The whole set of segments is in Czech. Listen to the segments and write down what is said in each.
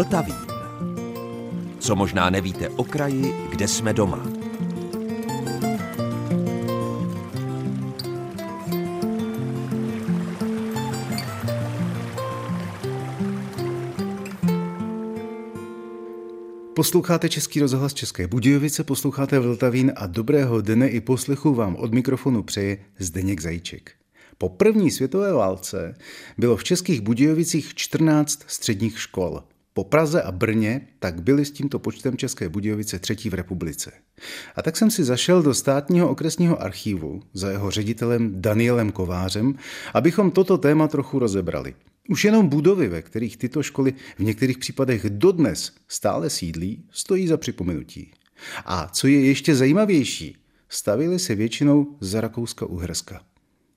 Vltavín. Co možná nevíte o kraji, kde jsme doma. Posloucháte Český rozhlas České Budějovice, posloucháte Vltavín a dobrého dne i poslechu vám od mikrofonu přeje Zdeněk Zajíček. Po první světové válce bylo v Českých Budějovicích 14 středních škol. Po Praze a Brně tak byly s tímto počtem České Budějovice třetí v republice. A tak jsem si zašel do státního okresního archívu za jeho ředitelem Danielem Kovářem, abychom toto téma trochu rozebrali. Už jenom budovy, ve kterých tyto školy v některých případech dodnes stále sídlí, stojí za připomenutí. A co je ještě zajímavější, stavili se většinou za Rakouska-Uherska.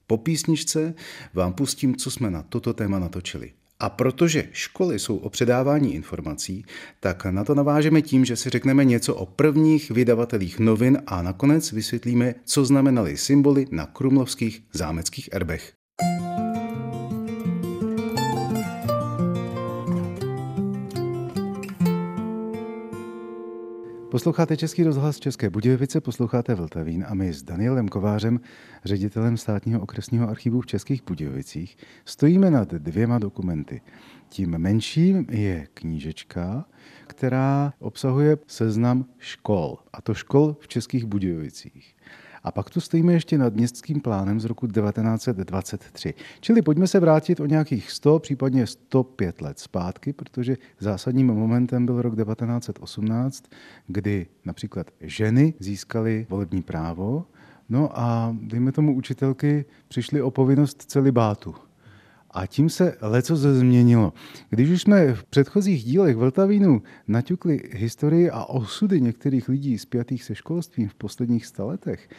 Po písničce vám pustím, co jsme na toto téma natočili. A protože školy jsou o předávání informací, tak na to navážeme tím, že si řekneme něco o prvních vydavatelích novin a nakonec vysvětlíme, co znamenaly symboly na krumlovských zámeckých erbech. Posloucháte Český rozhlas České Budějovice, posloucháte Vltavín a my s Danielem Kovářem, ředitelem státního okresního archivu v Českých Budějovicích, stojíme nad dvěma dokumenty. Tím menším je knížečka, která obsahuje seznam škol, a to škol v Českých Budějovicích. A pak tu stojíme ještě nad městským plánem z roku 1923. Čili pojďme se vrátit o nějakých 100, případně 105 let zpátky, protože zásadním momentem byl rok 1918, kdy například ženy získaly volební právo, no a dejme tomu učitelky přišly o povinnost celibátu. A tím se leco změnilo. Když už jsme v předchozích dílech Vltavínu naťukli historii a osudy některých lidí spjatých se školstvím v posledních staletech,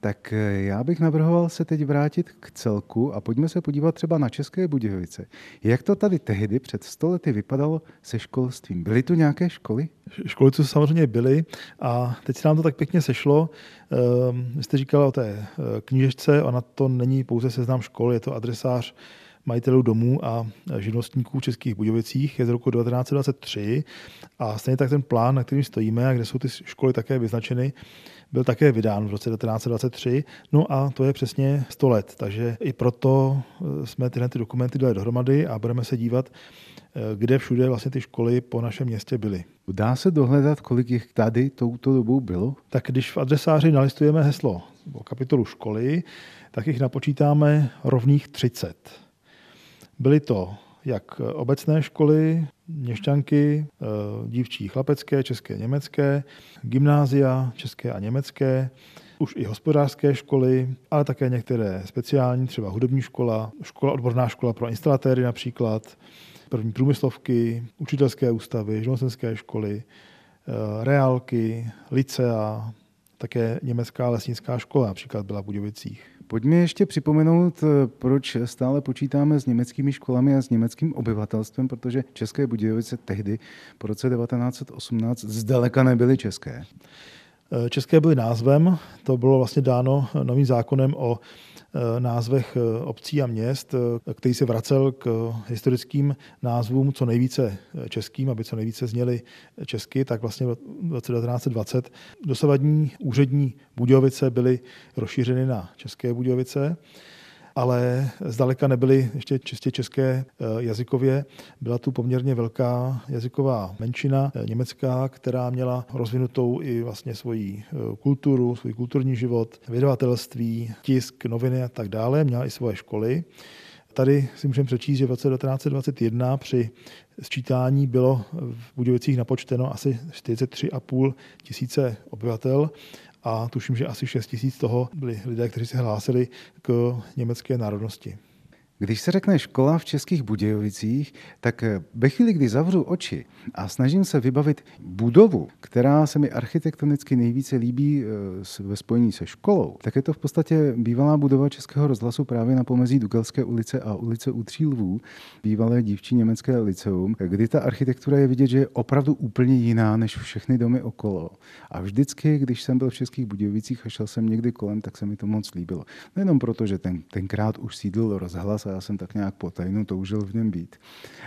tak eh, já bych navrhoval se teď vrátit k celku a pojďme se podívat třeba na České Budějovice. Jak to tady tehdy před stolety vypadalo se školstvím? Byly tu nějaké školy? Školy tu samozřejmě byly a teď se nám to tak pěkně sešlo. Ehm, vy jste říkala o té eh, knížečce, ona to není pouze seznam škol, je to adresář majitelů domů a živnostníků v Českých Budějovicích je z roku 1923 a stejně tak ten plán, na kterým stojíme a kde jsou ty školy také vyznačeny, byl také vydán v roce 1923. No a to je přesně 100 let, takže i proto eh, jsme tyhle ty dokumenty dali dohromady a budeme se dívat, eh, kde všude vlastně ty školy po našem městě byly. Dá se dohledat, kolik jich tady touto dobou bylo? Tak když v adresáři nalistujeme heslo o kapitolu školy, tak jich napočítáme rovných 30. Byly to jak obecné školy, měšťanky, eh, dívčí chlapecké, české, německé, gymnázia, české a německé, už i hospodářské školy, ale také některé speciální, třeba hudební škola, škola, odborná škola pro instalatéry například, první průmyslovky, učitelské ústavy, živnostenské školy, eh, reálky, licea, také německá lesnická škola například byla v Budějovicích. Pojďme ještě připomenout, eh, proč stále počítáme s německými školami a s německým obyvatelstvem, protože České Budějovice tehdy po roce 1918 zdaleka nebyly české. Eh, české byly názvem, to bylo vlastně dáno novým zákonem o názvech eh, obcí a měst, eh, který se vracel k historickým názvům co nejvíce českým, aby co nejvíce zněly česky, tak vlastně v roce 1920 dosavadní úřední Budějovice byly rozšířeny na České Budějovice ale zdaleka nebyly ještě čistě české eh, jazykově. Byla tu poměrně velká jazyková menšina eh, německá, která měla rozvinutou i vlastně svoji eh, kulturu, svůj kulturní život, vydavatelství, tisk, noviny a tak dále. Měla i svoje školy. Tady si můžeme přečíst, že v roce 1921 při sčítání bylo v Budějovicích napočteno asi 43,5 tisíce obyvatel a tuším, že asi 6 tisíc toho byli lidé, kteří se hlásili k německé národnosti. Když se řekne škola v Českých Budějovicích, tak ve chvíli, kdy zavřu oči a snažím se vybavit budovu, která se mi architektonicky nejvíce líbí eh, ve spojení se školou, tak je to v podstatě bývalá budova Českého rozhlasu právě na pomezí Dugelské ulice a ulice U Tří lvů, bývalé dívčí německé liceum, kdy ta architektura je vidět, že je opravdu úplně jiná než všechny domy okolo. A vždycky, když jsem byl v Českých Budějovicích a šel jsem někdy kolem, tak se mi to moc líbilo. Nejenom proto, že ten, tenkrát už sídl rozhlas já jsem tak nějak potajnu toužil v něm být.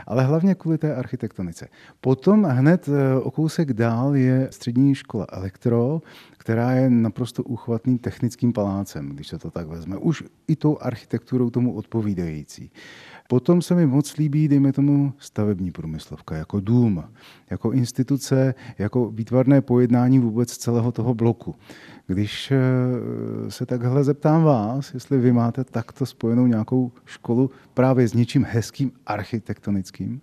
Ale hlavně kvůli té architektonice. Potom hned eh, o kousek dál je střední škola Elektro, která je naprosto uchvatným technickým palácem, když se to tak vezme. Už i tou architekturou tomu odpovídající. Potom se mi moc líbí, dejme tomu, stavební průmyslovka, jako dům, jako instituce, jako výtvarné pojednání vůbec celého toho bloku. Když eh, se takhle zeptám vás, jestli vy máte takto spojenou nějakou školu právě s něčím hezkým architektonickým?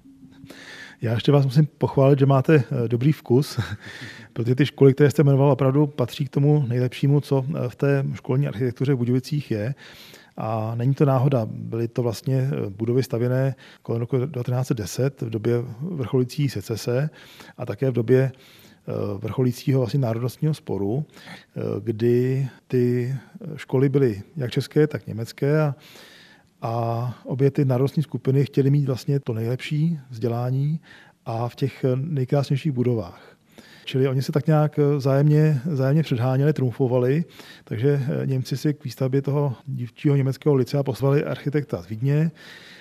Já ještě vás musím pochválit, že máte eh, dobrý vkus, protože ty školy, které jste jmenoval, opravdu patří k tomu nejlepšímu, co eh, v té školní architektuře v Budějovicích je. A není to náhoda, byly to vlastně budovy stavěné kolem roku 1910 v době vrcholící secese a také v době Eh, vrcholícího vlastně národnostního sporu, eh, kdy ty školy byly jak české, tak německé a, a obě ty národnostní skupiny chtěly mít vlastně to nejlepší vzdělání a v těch nejkrásnějších budovách. Čili oni se tak nějak zájemně, zájemně předháněli, trumfovali, takže Němci si k výstavbě toho dívčího německého licea poslali architekta z Vídně,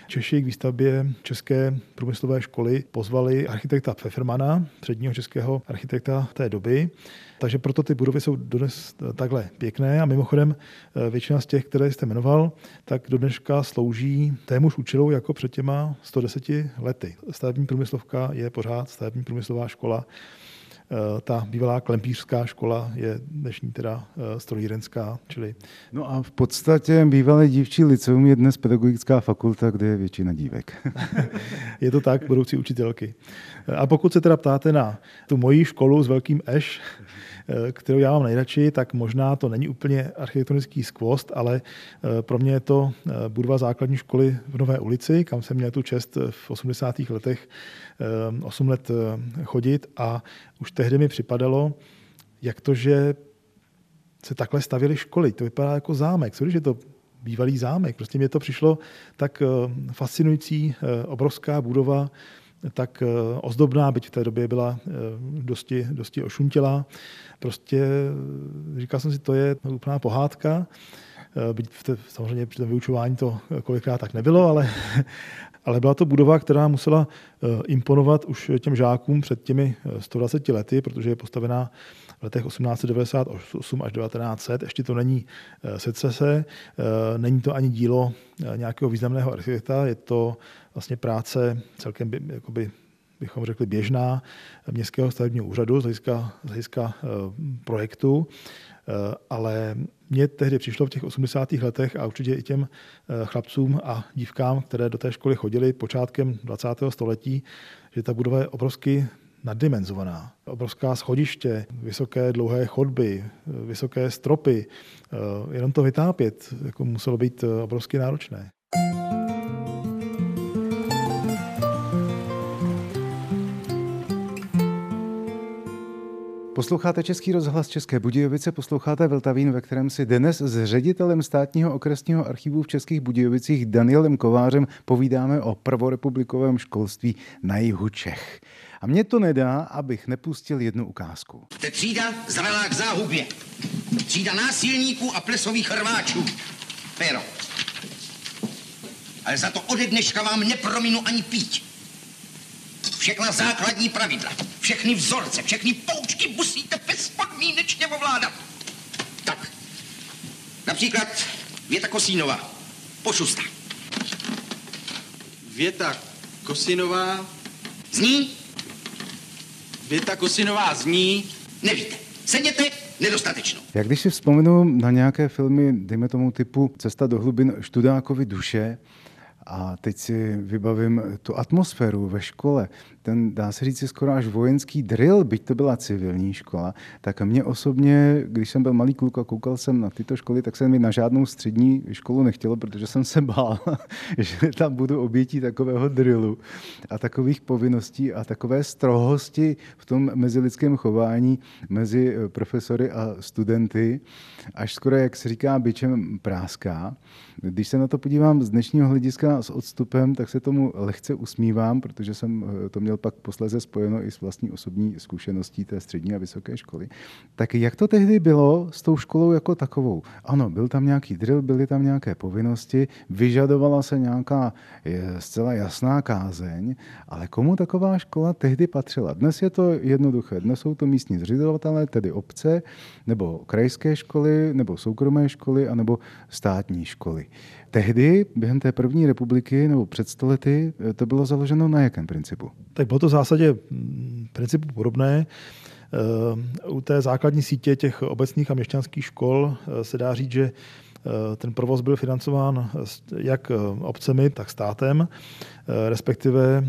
Češi k výstavbě České průmyslové školy pozvali architekta Pfeffermana, předního českého architekta té doby. Takže proto ty budovy jsou dodnes takhle pěkné a mimochodem eh, většina z těch, které jste jmenoval, tak do dneška slouží témuž účelu jako před těma 110 lety. Stavební průmyslovka je pořád stavební průmyslová škola Eh, ta bývalá klempířská škola je dnešní teda eh, strojírenská, čili... No a v podstatě bývalé dívčí liceum je dnes pedagogická fakulta, kde je většina dívek. je to tak, budoucí učitelky. A pokud se teda ptáte na tu moji školu s velkým eš, Eh, kterou já mám nejradši, tak možná to není úplně architektonický skvost, ale eh, pro mě je to eh, budova základní školy v Nové ulici, kam jsem měl tu čest v 80. letech 8 let chodit a už tehdy mi připadalo, jak to, že se takhle stavily školy. To vypadá jako zámek. Co když je to bývalý zámek? Prostě mě to přišlo tak fascinující, obrovská budova, tak ozdobná, byť v té době byla dosti, dosti ošuntělá prostě říkal jsem si, to je úplná pohádka. Eh, byť v té, samozřejmě při tom vyučování to kolikrát tak nebylo, ale, ale byla to budova, která musela eh, imponovat už těm žákům před těmi 120 eh, lety, protože je postavená v letech 1898 až 1900. Ještě to není secese, není to ani dílo nějakého významného architekta, je to vlastně práce celkem jakoby bychom řekli, běžná městského stavebního úřadu z hlediska, z hlediska projektu, ale mně tehdy přišlo v těch 80. letech a určitě i těm eh, chlapcům a dívkám, které do té školy chodili počátkem 20. století, že ta budova je obrovsky naddimenzovaná. Obrovská schodiště, vysoké dlouhé chodby, vysoké stropy. Jenom to vytápět jako muselo být obrovsky náročné. Posloucháte Český rozhlas České Budějovice, posloucháte Vltavín, ve kterém si dnes s ředitelem státního okresního archivu v Českých Budějovicích Danielem Kovářem povídáme o prvorepublikovém školství na jihu Čech. A mě to nedá, abych nepustil jednu ukázku. Te třída zralá k záhubě. Třída násilníků a plesových rváčů. Pero. Ale za to ode dneška vám neprominu ani pít. Všechna základní pravidla, všechny vzorce, všechny poučky musíte bezpodmínečně ovládat. Tak, například Věta Kosínová, pošusta. Věta Kosinová. Zní? Věta Kosinová zní. Nevíte. Sedněte, nedostatečno. Jak když si vzpomenu na nějaké filmy, dejme tomu typu Cesta do hlubin Študákovi duše, a teď si vybavím tu atmosféru ve škole, ten, dá se říct, skoro až vojenský drill, byť to byla civilní škola, tak mě osobně, když jsem byl malý kluk a koukal jsem na tyto školy, tak se mi na žádnou střední školu nechtělo, protože jsem se bál, že tam budu obětí takového drillu a takových povinností a takové strohosti v tom mezilidském chování mezi profesory a studenty, až skoro, jak se říká, byčem práská. Když se na to podívám z dnešního hlediska s odstupem, tak se tomu lehce usmívám, protože jsem to měl pak posléze spojeno i s vlastní osobní zkušeností té střední a vysoké školy. Tak jak to tehdy bylo s tou školou jako takovou? Ano, byl tam nějaký drill, byly tam nějaké povinnosti, vyžadovala se nějaká zcela jasná kázeň, ale komu taková škola tehdy patřila? Dnes je to jednoduché. Dnes jsou to místní zřizovatelé, tedy obce, nebo krajské školy, nebo soukromé školy, anebo státní školy. Tehdy, během té první republiky nebo před stolety, to bylo založeno na jakém principu? Tak bylo to v zásadě mm, principu podobné. Eh, u té základní sítě těch obecných a měšťanských škol eh, se dá říct, že eh, ten provoz byl financován jak obcemi, tak státem, respektive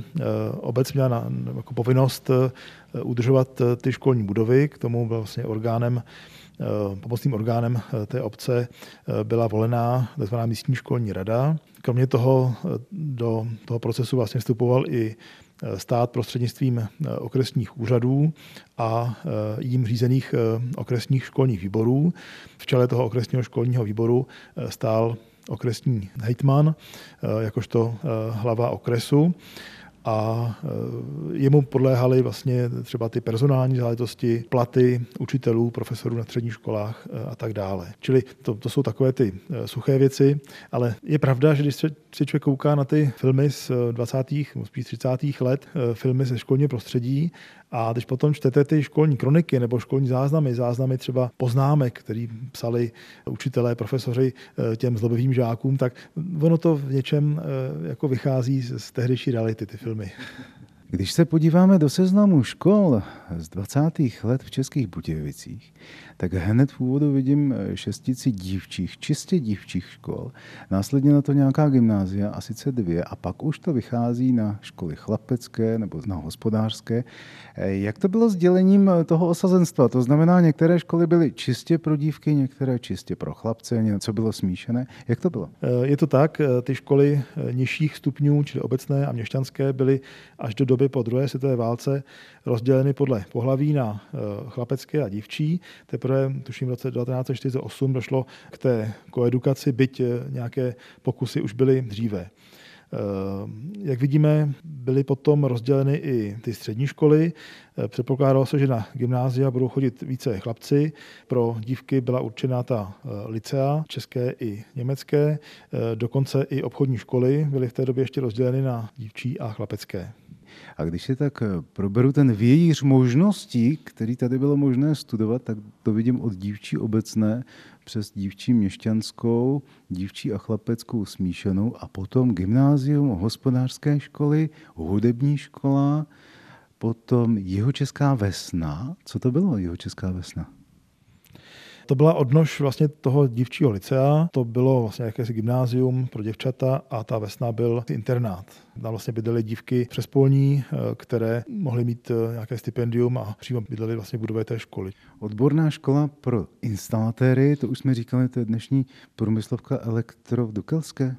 obec měla na, jako povinnost udržovat ty školní budovy, k tomu byl vlastně orgánem pomocným orgánem té obce byla volená tzv. místní školní rada. Kromě toho do toho procesu vlastně vstupoval i stát prostřednictvím eh, okresních úřadů a eh, jím řízených eh, okresních školních výborů. V čele toho okresního školního výboru stál okresní hejtman jakožto hlava okresu a jemu podléhaly vlastně třeba ty personální záležitosti, platy učitelů, profesorů na středních školách a tak dále. Čili to, to jsou takové ty suché věci, ale je pravda, že když se člověk kouká na ty filmy z 20. spíš 30. let, filmy ze školního prostředí a když potom čtete ty školní kroniky nebo školní záznamy, záznamy třeba poznámek, který psali učitelé, profesoři eh, těm zlobivým žákům, tak ono to v něčem eh, jako vychází z tehdejší reality, ty filmy. Když se podíváme do seznamu škol z 20. let v Českých Budějovicích, tak hned v úvodu vidím eh, šestici dívčích, čistě dívčích škol. Následně na to nějaká gymnázia, a sice dvě, a pak už to vychází na školy chlapecké nebo na hospodářské. Eh, jak to bylo s dělením eh, toho osazenstva? To znamená, některé školy byly čistě pro dívky, některé čistě pro chlapce, něco bylo smíšené. Jak to bylo? Je to tak, ty školy nižších stupňů, čili obecné a měšťanské, byly až do doby po druhé světové válce rozděleny podle pohlaví na chlapecké a dívčí. Teprve tuším v roce 1948, došlo k té koedukaci, byť eh, nějaké pokusy už byly dříve. Eh, jak vidíme, byly potom rozděleny i ty střední školy. Eh, předpokládalo se, že na gymnázia budou chodit více chlapci. Pro dívky byla určena ta licea, české i německé. Dokonce i obchodní školy byly v té době ještě rozděleny na dívčí a chlapecké. A když si tak eh, proberu ten vějíř možností, který tady bylo možné studovat, tak to vidím od dívčí obecné přes dívčí měšťanskou, dívčí a chlapeckou smíšenou a potom gymnázium, hospodářské školy, hudební škola, potom Jihočeská vesna. Co to bylo Jihočeská vesna? To byla odnož vlastně toho dívčího licea, to bylo vlastně jakési gymnázium pro děvčata a ta vesna byl internát. Tam vlastně bydlely dívky přespolní, eh, které mohly mít eh, nějaké stipendium a přímo bydlely vlastně v budově té školy. Odborná škola pro instalatéry, to už jsme říkali, to je dnešní průmyslovka elektro v Dukelské.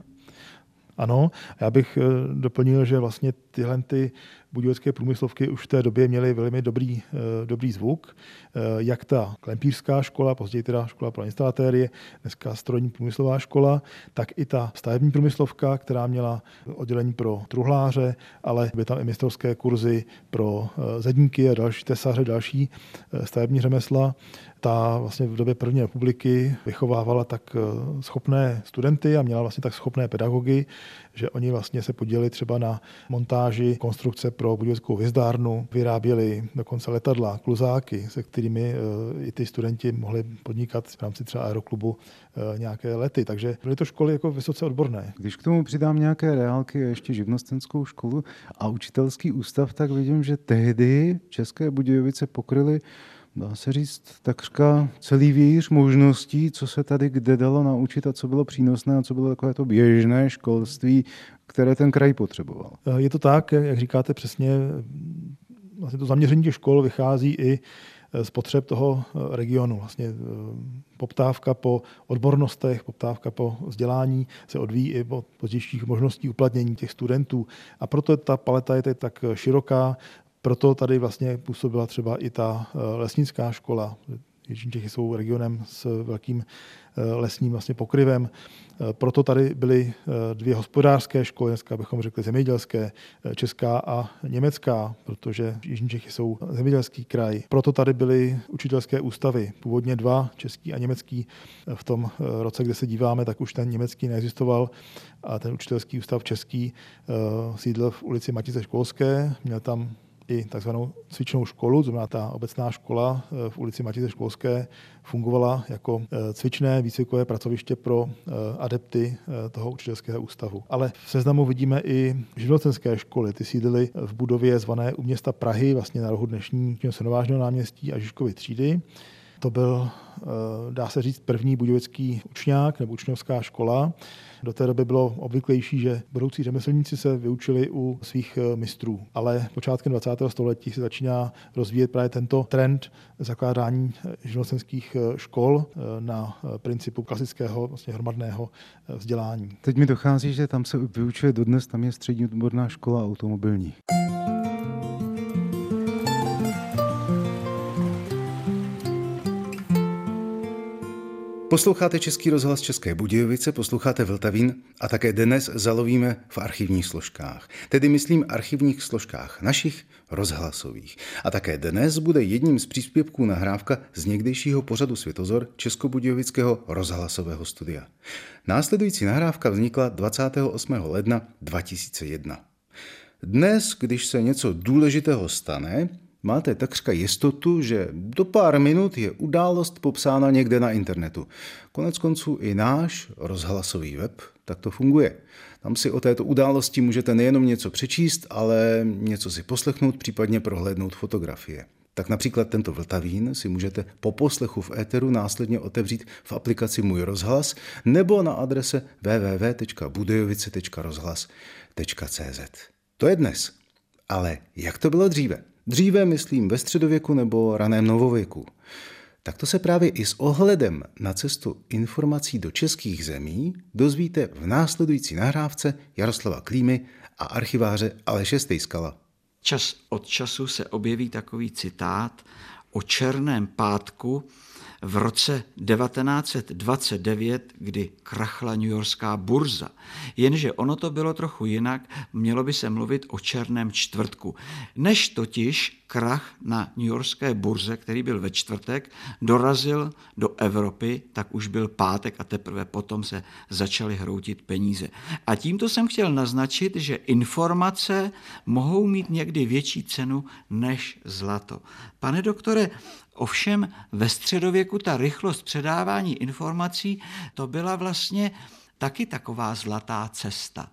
Ano, já bych eh, doplnil, že vlastně tyhle ty budějovické průmyslovky už v té době měly velmi dobrý, eh, dobrý zvuk. Eh, jak ta klempířská škola, později teda škola pro instalatéry, dneska strojní průmyslová škola, tak i ta stavební průmyslovka, která měla oddělení pro truhláře, ale byly tam i mistrovské kurzy pro zedníky a další tesaře, další stavební řemesla ta vlastně v době první republiky vychovávala tak eh, schopné studenty a měla vlastně tak schopné pedagogy, že oni vlastně se podělili třeba na montáži konstrukce pro budovskou hvězdárnu, vyráběli dokonce letadla, kluzáky, se kterými eh, i ty studenti mohli podnikat v rámci třeba aeroklubu eh, nějaké lety. Takže byly to školy jako vysoce odborné. Když k tomu přidám nějaké reálky a ještě živnostenskou školu a učitelský ústav, tak vidím, že tehdy České Budějovice pokryly dá se říct, takřka celý vějíř možností, co se tady kde dalo naučit a co bylo přínosné a co bylo takové to běžné školství, které ten kraj potřeboval. Je to tak, jak říkáte přesně, vlastně to zaměření těch škol vychází i z potřeb toho regionu. Vlastně eh, poptávka po odbornostech, poptávka po vzdělání se odvíjí i po pozdějších možností uplatnění těch studentů. A proto ta paleta je tak široká, proto tady vlastně působila třeba i ta eh, lesnická škola. Jižní Čechy jsou regionem s velkým lesním vlastně pokryvem. Proto tady byly dvě hospodářské školy, dneska bychom řekli zemědělské, česká a německá, protože Jižní Čechy jsou zemědělský kraj. Proto tady byly učitelské ústavy, původně dva, český a německý. V tom roce, kde se díváme, tak už ten německý neexistoval a ten učitelský ústav český sídl v ulici Matice Školské, měl tam i takzvanou cvičnou školu, znamená ta obecná škola eh, v ulici Matice Školské fungovala jako eh, cvičné výcvikové pracoviště pro eh, adepty toho učitelského ústavu. Ale v seznamu vidíme i živnostenské školy. Ty sídly v budově zvané u města Prahy, vlastně na rohu dnešní Senovážného náměstí a Žižkovy třídy. To byl, dá se říct, první budějovický učňák nebo učňovská škola. Do té doby bylo obvyklejší, že budoucí řemeslníci se vyučili u svých eh, mistrů, ale počátkem 20. století se začíná rozvíjet právě tento trend zakládání eh, živnostenských eh, škol na principu klasického vlastně hromadného vzdělání. Teď mi dochází, že tam se vyučuje dodnes, tam je střední odborná škola automobilní. Posloucháte Český rozhlas České Budějovice, posloucháte Vltavín a také dnes zalovíme v archivních složkách. Tedy myslím archivních složkách našich rozhlasových. A také dnes bude jedním z příspěvků nahrávka z někdejšího pořadu Světozor Českobudějovického rozhlasového studia. Následující nahrávka vznikla 28. ledna 2001. Dnes, když se něco důležitého stane, máte takřka jistotu, že do pár minut je událost popsána někde na internetu. Konec konců i náš rozhlasový web tak to funguje. Tam si o této události můžete nejenom něco přečíst, ale něco si poslechnout, případně prohlédnout fotografie. Tak například tento Vltavín si můžete po poslechu v éteru následně otevřít v aplikaci Můj rozhlas nebo na adrese www.budejovice.rozhlas.cz. To je dnes. Ale jak to bylo dříve? Dříve myslím ve středověku nebo raném novověku. Tak to se právě i s ohledem na cestu informací do českých zemí dozvíte v následující nahrávce Jaroslava Klímy a archiváře Aleše Stejskala. Čas od času se objeví takový citát o černém pátku, v roce 1929, kdy krachla New Yorkská burza. Jenže ono to bylo trochu jinak, mělo by se mluvit o černém čtvrtku. Než totiž krach na New Yorkské burze, který byl ve čtvrtek, dorazil do Evropy, tak už byl pátek a teprve potom se začaly hroutit peníze. A tímto jsem chtěl naznačit, že informace mohou mít někdy větší cenu než zlato. Pane doktore, Ovšem ve středověku ta rychlost předávání informací, to byla vlastně taky taková zlatá cesta.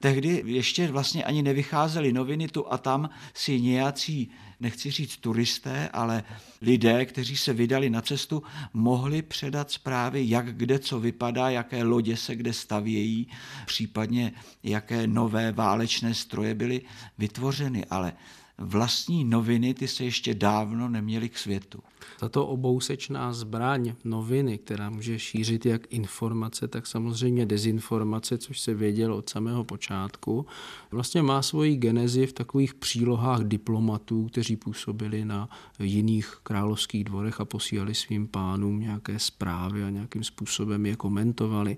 Tehdy ještě vlastně ani nevycházely noviny tu a tam si nějací, nechci říct turisté, ale lidé, kteří se vydali na cestu, mohli předat zprávy, jak kde co vypadá, jaké lodě se kde stavějí, případně jaké nové válečné stroje byly vytvořeny. Ale vlastní noviny ty se ještě dávno neměly k světu. Tato obousečná zbraň noviny, která může šířit jak informace, tak samozřejmě dezinformace, což se vědělo od samého počátku, vlastně má svoji genezi v takových přílohách diplomatů, kteří působili na jiných královských dvorech a posílali svým pánům nějaké zprávy a nějakým způsobem je komentovali.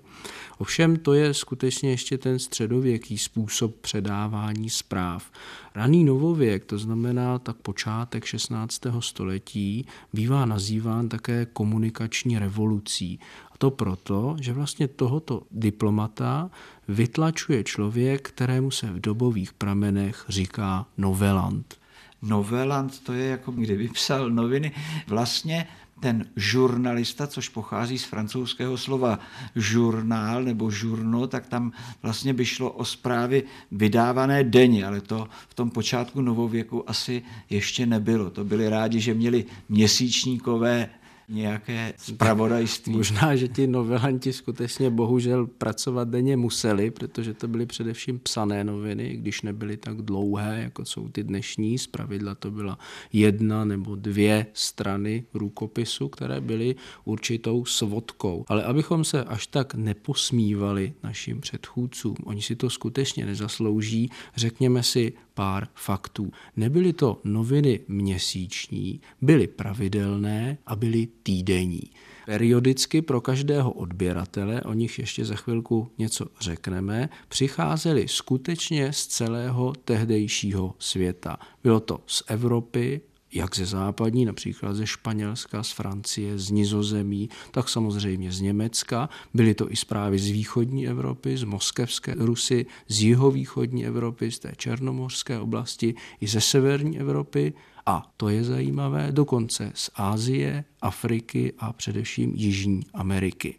Ovšem to je skutečně ještě ten středověký způsob předávání zpráv. Raný novověk, to znamená tak počátek 16. století, bývá nazýván také komunikační revolucí. A to proto, že vlastně tohoto diplomata vytlačuje člověk, kterému se v dobových pramenech říká novelant. Novelant to je jako kdyby psal noviny. Vlastně ten žurnalista, což pochází z francouzského slova žurnál nebo žurno, tak tam vlastně by šlo o zprávy vydávané denně, ale to v tom počátku novověku asi ještě nebylo. To byli rádi, že měli měsíčníkové nějaké zpravodajství. Možná, že ti novelanti skutečně bohužel pracovat denně museli, protože to byly především psané noviny, když nebyly tak dlouhé, jako jsou ty dnešní. Zpravidla to byla jedna nebo dvě strany rukopisu, které byly určitou svodkou. Ale abychom se až tak neposmívali našim předchůdcům, oni si to skutečně nezaslouží, řekněme si pár faktů. Nebyly to noviny měsíční, byly pravidelné a byly týdenní. Periodicky pro každého odběratele, o nich ještě za chvilku něco řekneme, přicházeli skutečně z celého tehdejšího světa. Bylo to z Evropy, jak ze západní, například ze Španělska, z Francie, z Nizozemí, tak samozřejmě z Německa. Byly to i zprávy z východní Evropy, z moskevské Rusy, z jihovýchodní Evropy, z té černomorské oblasti, i ze severní Evropy a to je zajímavé, dokonce z Ázie, Afriky a především Jižní Ameriky.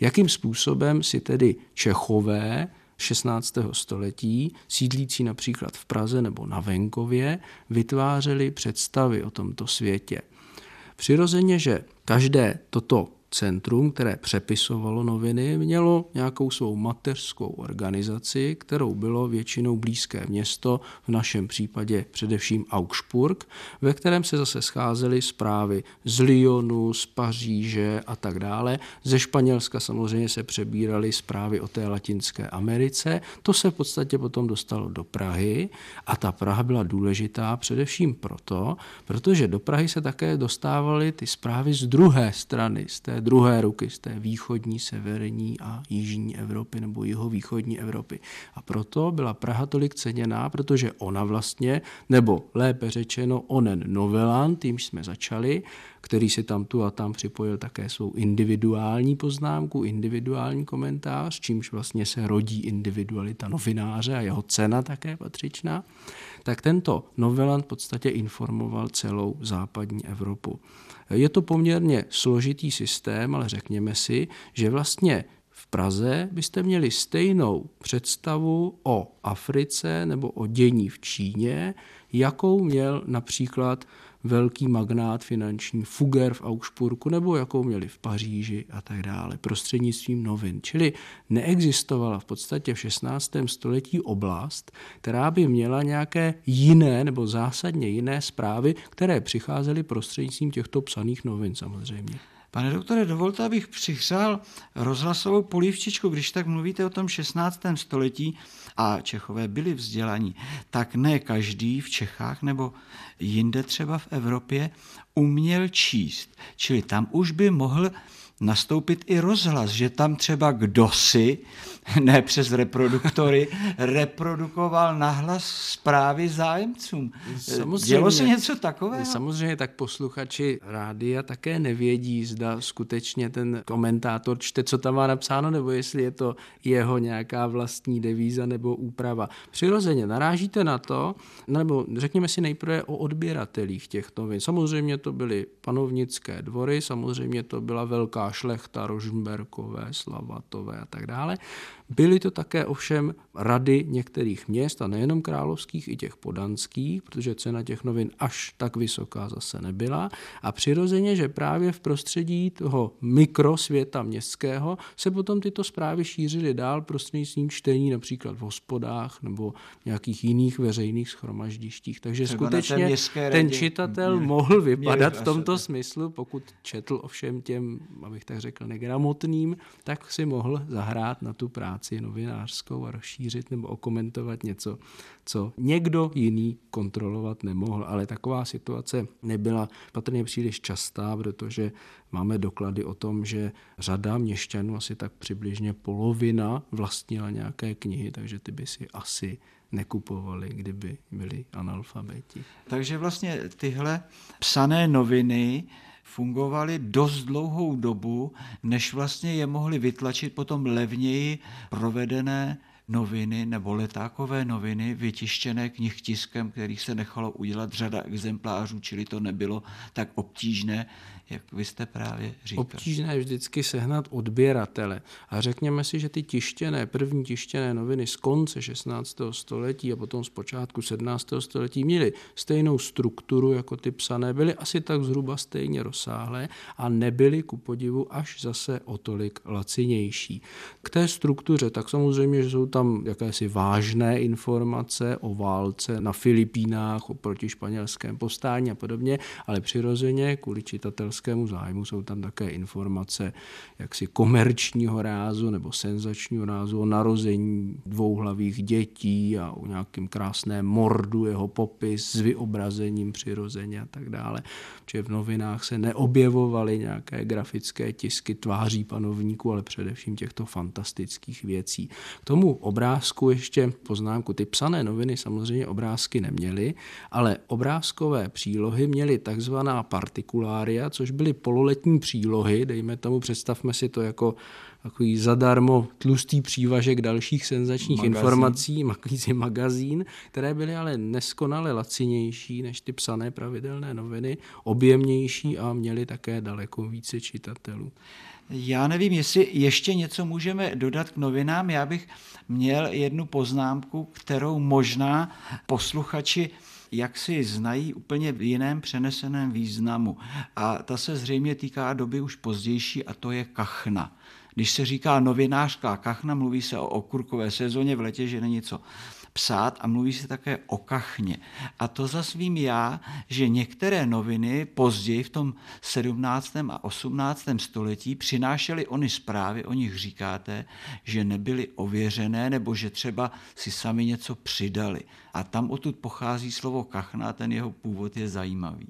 Jakým způsobem si tedy Čechové 16. století, sídlící například v Praze nebo na venkově, vytvářeli představy o tomto světě. Přirozeně, že každé toto centrum, které přepisovalo noviny, mělo nějakou svou mateřskou organizaci, kterou bylo většinou blízké město, v našem případě především Augsburg, ve kterém se zase scházely zprávy z Lyonu, z Paříže a tak dále. Ze Španělska samozřejmě se přebíraly zprávy o té Latinské Americe. To se v podstatě potom dostalo do Prahy a ta Praha byla důležitá především proto, protože do Prahy se také dostávaly ty zprávy z druhé strany, z té druhé ruky z té východní, severní a jižní Evropy nebo jihovýchodní Evropy. A proto byla Praha tolik ceněná, protože ona vlastně, nebo lépe řečeno onen novelant, tímž jsme začali, který si tam tu a tam připojil také svou individuální poznámku, individuální komentář, čímž vlastně se rodí individualita novináře a jeho cena také patřičná, tak tento novelant v podstatě informoval celou západní Evropu. Je to poměrně složitý systém, ale řekněme si, že vlastně v Praze byste měli stejnou představu o Africe nebo o dění v Číně, jakou měl například velký magnát finanční Fugger v Augsburgu nebo jakou měli v Paříži a tak dále, prostřednictvím novin. Čili neexistovala v podstatě v 16. století oblast, která by měla nějaké jiné nebo zásadně jiné zprávy, které přicházely prostřednictvím těchto psaných novin samozřejmě. Pane doktore, dovolte, abych přihřál rozhlasovou polívčičku, když tak mluvíte o tom 16. století a Čechové byli vzdělaní, tak ne každý v Čechách nebo jinde třeba v Evropě uměl číst. Čili tam už by mohl nastoupit i rozhlas, že tam třeba kdosi, ne přes reproduktory, reprodukoval nahlas zprávy zájemcům. Samozřejmě, Dělo se něco takového? Samozřejmě tak posluchači rádia také nevědí, zda skutečně ten komentátor čte, co tam má napsáno, nebo jestli je to jeho nějaká vlastní devíza nebo úprava. Přirozeně narážíte na to, nebo řekněme si nejprve o odběratelích těch novin. Samozřejmě to byly panovnické dvory, samozřejmě to byla velká šlechta, Rožmberkové, Slavatové a tak dále. Byly to také ovšem rady některých měst, a nejenom královských, i těch podanských, protože cena těch novin až tak vysoká zase nebyla. A přirozeně, že právě v prostředí toho mikrosvěta městského se potom tyto zprávy šířily dál prostřednictvím čtení například v hospodách nebo nějakých jiných veřejných schromaždištích. Takže Třeba skutečně ten čitatel mě, mohl vypadat v tomto smyslu, pokud četl ovšem těm, abych tak řekl, negramotným, tak si mohl zahrát na tu práci práci novinářskou a rozšířit nebo okomentovat něco, co někdo jiný kontrolovat nemohl. Ale taková situace nebyla patrně příliš častá, protože máme doklady o tom, že řada měšťanů, asi tak přibližně polovina, vlastnila nějaké knihy, takže ty by si asi nekupovali, kdyby byli analfabeti. Takže vlastně tyhle psané noviny fungovaly dost dlouhou dobu, než vlastně je mohli vytlačit potom levněji provedené noviny nebo letákové noviny vytištěné knihtiskem, kterých se nechalo udělat řada exemplářů, čili to nebylo tak obtížné jak vy jste právě říkal. Obtížné vždycky sehnat odběratele. A řekněme si, že ty tištěné, první tištěné noviny z konce 16. století a potom z počátku 17. století měly stejnou strukturu jako ty psané, byly asi tak zhruba stejně rozsáhlé a nebyly ku podivu až zase o tolik lacinější. K té struktuře, tak samozřejmě, že jsou tam jakési vážné informace o válce na Filipínách, o protišpanělském postání a podobně, ale přirozeně kvůli čitatelskému zájmu jsou tam také informace jaksi komerčního rázu nebo senzačního rázu o narození dvouhlavých dětí a o nějakým krásném mordu, jeho popis s vyobrazením přirozeně a tak dále. Protože v novinách se neobjevovaly nějaké grafické tisky tváří panovníků, ale především těchto fantastických věcí. K tomu obrázku ještě poznámku. Ty psané noviny samozřejmě obrázky neměly, ale obrázkové přílohy měly takzvaná partikulária, což byly pololetní přílohy, dejme tomu, představme si to jako takový zadarmo tlustý přívažek dalších senzačních magazín. informací, magazín, magazín, které byly ale neskonale lacinější než ty psané pravidelné noviny, objemnější a měly také daleko více čitatelů. Já nevím, jestli ještě něco můžeme dodat k novinám. Já bych měl jednu poznámku, kterou možná posluchači jak si znají úplně v jiném přeneseném významu. A ta se zřejmě týká doby už pozdější a to je kachna. Když se říká novinářská kachna, mluví se o okurkové sezóně v letě, že není co psát a mluví se také o kachně. A to zas vím já, že některé noviny později v tom 17. a 18. století přinášely ony zprávy, o nich říkáte, že nebyly ověřené nebo že třeba si sami něco přidali. A tam odtud pochází slovo kachna a ten jeho původ je zajímavý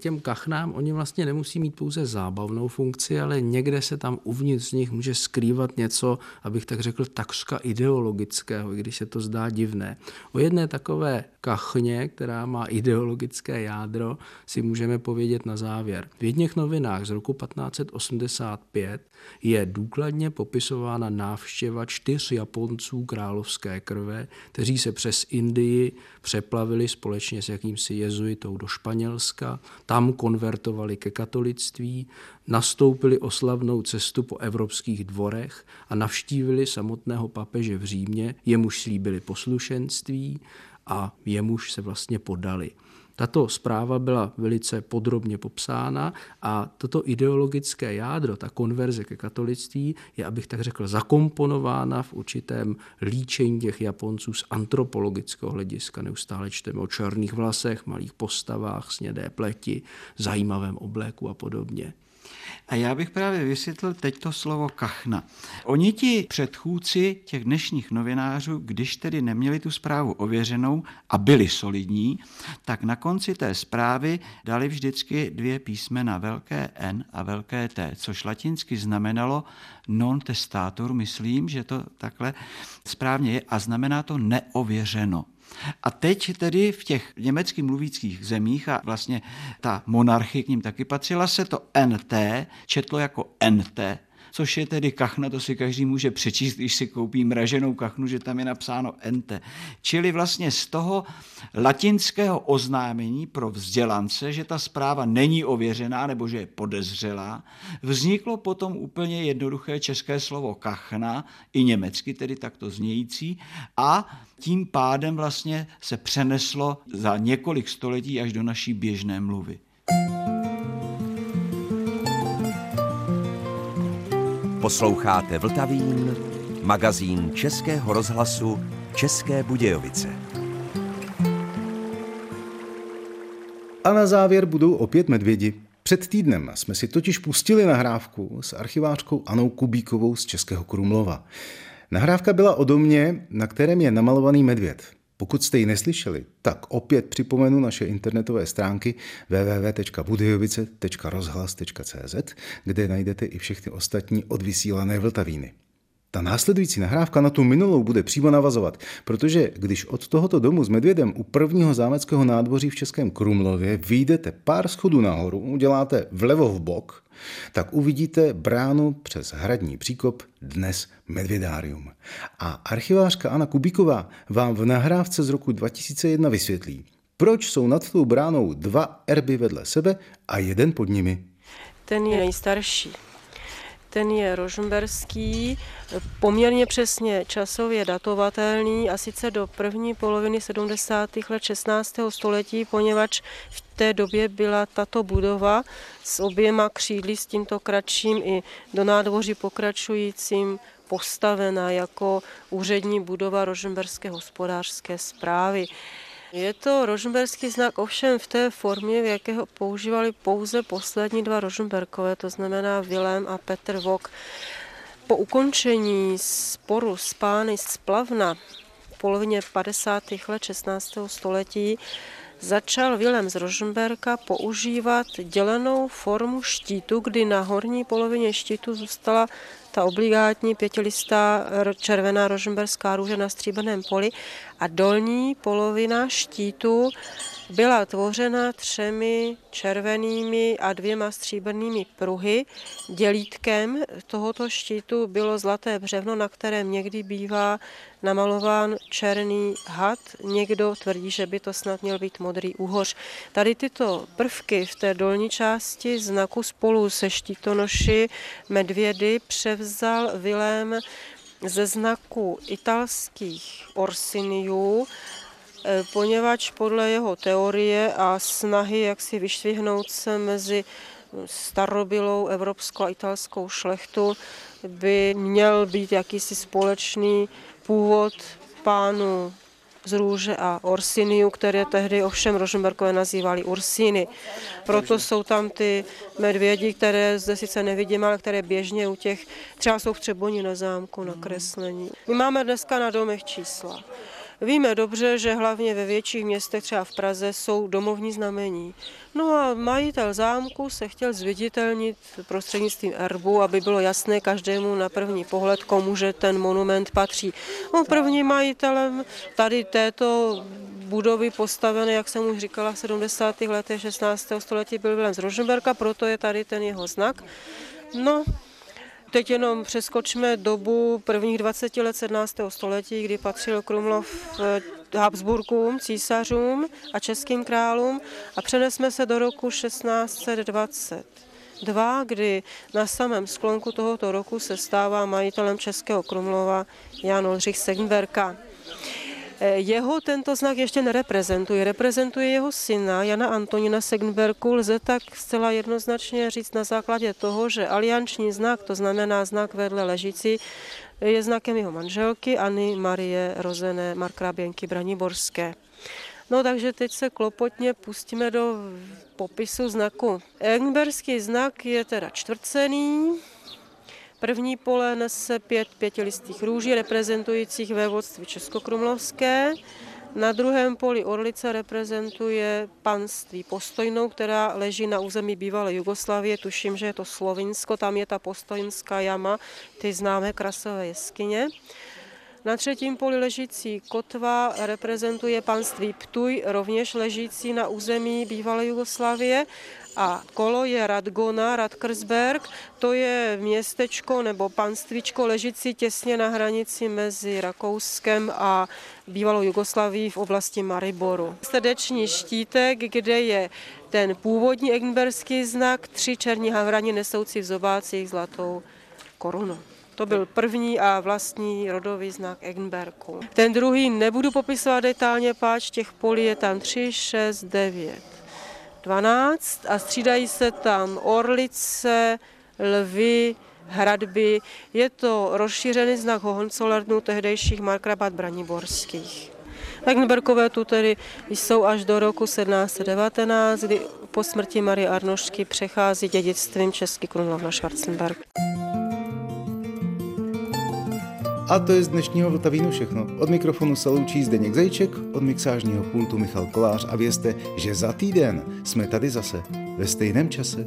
těm kachnám oni vlastně nemusí mít pouze zábavnou funkci, ale někde se tam uvnitř z nich může skrývat něco, abych tak řekl, takřka ideologického, i když se to zdá divné. O jedné takové kachně, která má ideologické jádro, si můžeme povědět na závěr. V jedných novinách z roku 1585 je důkladně popisována návštěva čtyř Japonců královské krve, kteří se přes Indii přeplavili společně s jakýmsi jezuitou do Španělska, tam konvertovali ke katolictví, nastoupili oslavnou cestu po evropských dvorech a navštívili samotného papeže v Římě, jemuž slíbili poslušenství a jemuž se vlastně podali. Tato zpráva byla velice podrobně popsána a toto ideologické jádro, ta konverze ke katolictví, je, abych tak řekl, zakomponována v určitém líčení těch Japonců z antropologického hlediska. Neustále čteme o černých vlasech, malých postavách, snědé pleti, zajímavém obléku a podobně. A já bych právě vysvětlil teď to slovo kachna. Oni ti předchůdci těch dnešních novinářů, když tedy neměli tu zprávu ověřenou a byli solidní, tak na konci té zprávy dali vždycky dvě písmena velké N a velké T, což latinsky znamenalo non testator, myslím, že to takhle správně je, a znamená to neověřeno. A teď tedy v těch německy mluvících zemích, a vlastně ta monarchie k ním taky patřila, se to NT četlo jako NT, což je tedy kachna, to si každý může přečíst, když si koupí mraženou kachnu, že tam je napsáno ente. Čili vlastně z toho latinského oznámení pro vzdělance, že ta zpráva není ověřená nebo že je podezřelá, vzniklo potom úplně jednoduché české slovo kachna, i německy tedy takto znějící, a tím pádem vlastně se přeneslo za několik století až do naší běžné mluvy. Posloucháte Vltavín, magazín Českého rozhlasu České Budějovice. A na závěr budou opět medvědi. Před týdnem jsme si totiž pustili nahrávku s archivářkou Anou Kubíkovou z Českého Krumlova. Nahrávka byla o domě, na kterém je namalovaný medvěd. Pokud jste ji neslyšeli, tak opět připomenu naše internetové stránky www.budějovice.rozhlas.cz, kde najdete i všechny ostatní odvysílané vltavíny. Ta následující nahrávka na tu minulou bude přímo navazovat, protože když od tohoto domu s medvědem u prvního zámeckého nádvoří v Českém Krumlově vyjdete pár schodů nahoru, uděláte vlevo v bok, tak uvidíte bránu přes hradní příkop, dnes Medvědárium. A archivářka Anna Kubíková vám v nahrávce z roku 2001 vysvětlí, proč jsou nad tou bránou dva erby vedle sebe a jeden pod nimi. Ten je nejstarší ten je rožmberský, poměrně přesně časově datovatelný a sice do první poloviny 70. let 16. století, poněvadž v té době byla tato budova s oběma křídly, s tímto kratším i do nádvoří pokračujícím postavena jako úřední budova Rožemberské hospodářské zprávy. Je to rožmberský znak ovšem v té formě, v jaké ho používali pouze poslední dva Rožmberkové, to znamená Vilém a Petr Vok. Po ukončení sporu s pány z Plavna v polovině 50. let 16. století začal Vilém z Rožmberka používat dělenou formu štítu, kdy na horní polovině štítu zůstala ta obligátní pětilistá červená rožmberská růže na stříbrném poli a dolní polovina štítu byla tvořena třemi červenými a dvěma stříbrnými pruhy. Dělítkem tohoto štítu bylo zlaté břevno, na kterém někdy bývá namalován černý had. Někdo tvrdí, že by to snad měl být modrý úhoř. Tady tyto prvky v té dolní části znaku spolu se štítonoši medvědy převzal Vilém ze znaku italských orsiniů, Eh, poněvadž podle jeho teorie a snahy, jak si vyšvihnout se mezi starobylou evropskou a italskou šlechtu, by měl být jakýsi společný původ pánu z růže a Orsiniu, které tehdy ovšem Rožemberkové nazývali Ursíny. Proto jsou tam ty medvědi, které zde sice nevidíme, ale které běžně u těch, třeba jsou v Třeboni na zámku nakreslení. My máme dneska na domech čísla. Víme dobře, že hlavně ve větších městech, třeba v Praze, jsou domovní znamení. No a majitel zámku se chtěl zviditelnit prostřednictvím erbu, aby bylo jasné každému na první pohled, komuže ten monument patří. No, prvním majitelem tady této budovy postavené, jak jsem už říkala, v 70. letech 16. století byl Vilém z Rožemberka, proto je tady ten jeho znak. No, Teď jenom přeskočme dobu prvních 20 let 17. století, kdy patřil Krumlov eh, Habsburkům, císařům a českým králům a přenesme se do roku 1622, kdy na samém sklonku tohoto roku se stává majitelem Českého Krumlova Jan Oldřich Segenberka. Jeho tento znak ještě nereprezentuje. Reprezentuje jeho syna Jana Antonina Segnberku. Lze tak zcela jednoznačně říct na základě toho, že alianční znak, to znamená znak vedle ležící, je znakem jeho manželky Anny Marie Rozené Markraběnky Braniborské. No takže teď se klopotně pustíme do popisu znaku. Eggenberský znak je teda čtvrcený, První pole nese pět pětilistých růží reprezentujících vévodství Českokrumlovské. Na druhém poli Orlice reprezentuje panství Postojnou, která leží na území bývalé Jugoslavie. Tuším, že je to Slovinsko, tam je ta postojnská jama, ty známé krasové jeskyně. Na třetím poli ležící kotva reprezentuje panství Ptuj, rovněž ležící na území bývalé Jugoslávie a kolo je Radgona, Radkersberg, to je městečko nebo panstvíčko ležící těsně na hranici mezi Rakouskem a bývalou Jugoslavií v oblasti Mariboru. Srdeční štítek, kde je ten původní eggenberský znak, tři černí havrani nesoucí v zobácích zlatou korunu. To byl první a vlastní rodový znak Eggenberku. Ten druhý nebudu popisovat detailně, páč těch polí je tam 3, 6, 9. 12 a střídají se tam orlice, lvy, hradby. Je to rozšířený znak Hohenzollernů tehdejších markrabat braniborských. Eggenberkové tu tedy jsou až do roku 1719, kdy po smrti Marie Arnošky přechází dědictvím Český Krumlov na Schwarzenberg. A to je z dnešního Vltavínu všechno. Od mikrofonu se loučí Zdeněk Zajček, od mixážního pultu Michal Kolář a vězte, že za týden jsme tady zase ve stejném čase